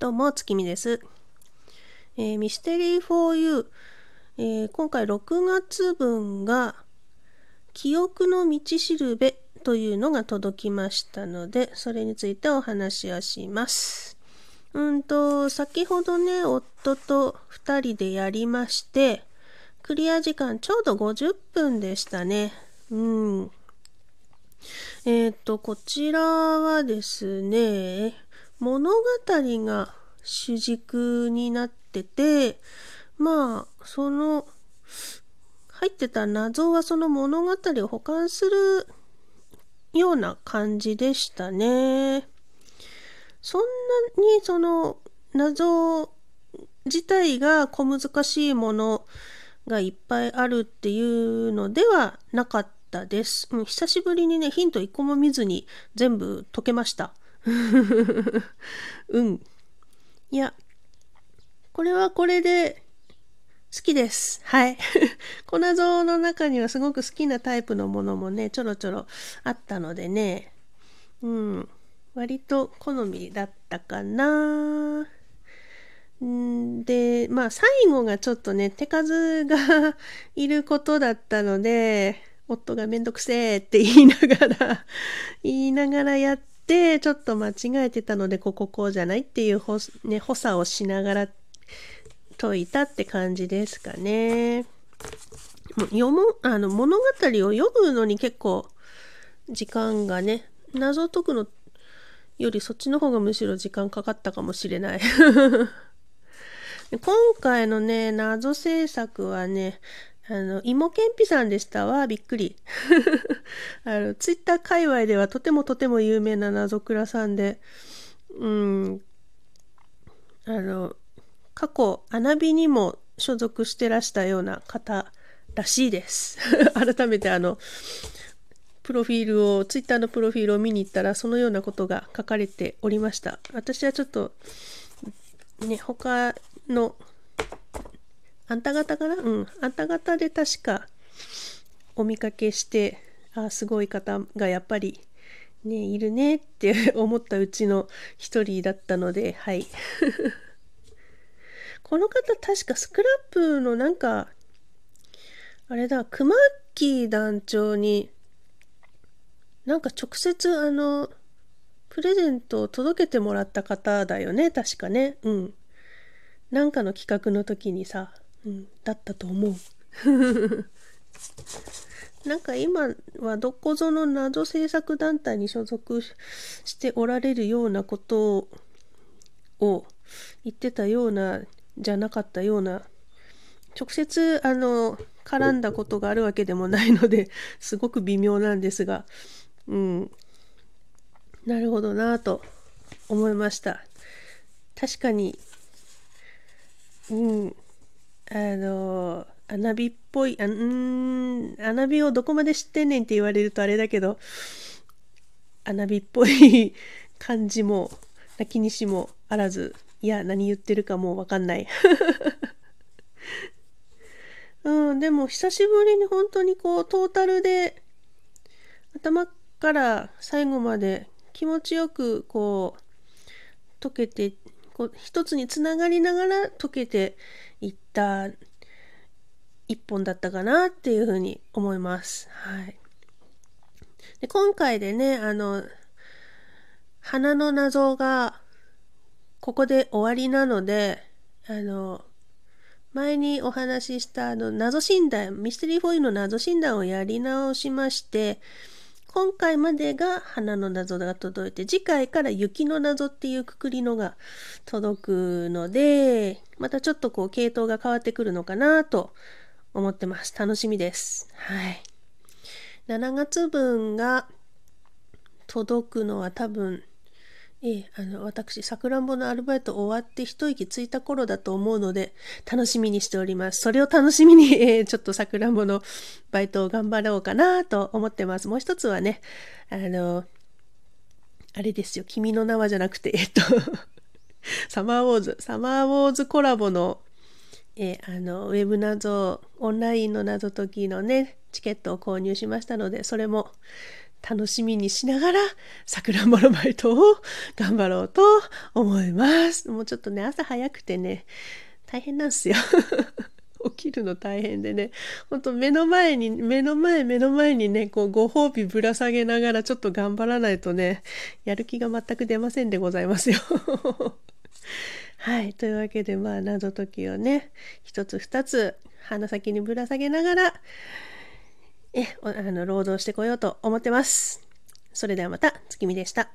どうも、月見です。えー、ミステリー for you、えー、今回6月分が、記憶の道しるべというのが届きましたので、それについてお話をします。うんと、先ほどね、夫と2人でやりまして、クリア時間ちょうど50分でしたね。うん。えっ、ー、と、こちらはですね、物語が主軸になってて、まあ、その、入ってた謎はその物語を保管するような感じでしたね。そんなにその謎自体が小難しいものがいっぱいあるっていうのではなかったです。うん、久しぶりにね、ヒント一個も見ずに全部解けました。うん。いや、これはこれで好きです。はい。粉像の中にはすごく好きなタイプのものもね、ちょろちょろあったのでね、うん、割と好みだったかな。んで、まあ最後がちょっとね、手数がいることだったので、夫がめんどくせえって言いながら 言いながらやっで、ちょっと間違えてたので、こここうじゃないっていうほ、ね、補佐をしながら解いたって感じですかね。読む、あの、物語を読むのに結構時間がね、謎を解くのよりそっちの方がむしろ時間かかったかもしれない。今回のね、謎制作はね、あの、芋けんぴさんでしたわ。びっくり。あの、ツイッター界隈ではとてもとても有名な謎倉さんで、うん、あの、過去、穴火にも所属してらしたような方らしいです。改めてあの、プロフィールを、ツイッターのプロフィールを見に行ったら、そのようなことが書かれておりました。私はちょっと、ね、他のあんた方かな？うん。あんた方で確かお見かけして、あすごい方がやっぱりね、いるねって 思ったうちの一人だったので、はい。この方確かスクラップのなんか、あれだ、クマッキー団長に、なんか直接あの、プレゼントを届けてもらった方だよね、確かね。うん。なんかの企画の時にさ、うん、だったと思う。なんか今はどこぞの謎制作団体に所属しておられるようなことを言ってたようなじゃなかったような直接あの絡んだことがあるわけでもないので すごく微妙なんですがうん。なるほどなと思いました。確かにうん。あの穴火っぽいあん穴火をどこまで知ってんねんって言われるとあれだけど穴火っぽい 感じも泣きにしもあらずいや何言ってるかもう分かんない。うん、でも久しぶりに本当にこうトータルで頭から最後まで気持ちよくこう溶けてこう一つにつながりながら溶けていった一本だったかなっていうふうに思います。はい。で今回でね、あの、花の謎がここで終わりなので、あの、前にお話ししたあの謎診断、ミステリーフォイルの謎診断をやり直しまして、今回までが花の謎が届いて、次回から雪の謎っていうくくりのが届くので、またちょっとこう系統が変わってくるのかなと思ってます。楽しみです。はい。7月分が届くのは多分、ええ、あの、私、さくらんぼのアルバイト終わって一息ついた頃だと思うので、楽しみにしております。それを楽しみに、えー、ちょっとさくらんぼのバイトを頑張ろうかなと思ってます。もう一つはね、あの、あれですよ、君の名はじゃなくて、えっと サマーウォーズ、サマーウォーズコラボの、え、あの、ウェブ謎、オンラインの謎解きのね、チケットを購入しましたので、それも楽しみにしながら、さくらんぼのバイトを頑張ろうと思います。もうちょっとね、朝早くてね、大変なんですよ。起きるの大変でね、ほんと目の前に、目の前、目の前にね、こうご褒美ぶら下げながらちょっと頑張らないとね、やる気が全く出ませんでございますよ。はい。というわけで、まあ、謎解きをね、一つ二つ、鼻先にぶら下げながら、え、あの、労働してこようと思ってます。それではまた、月見でした。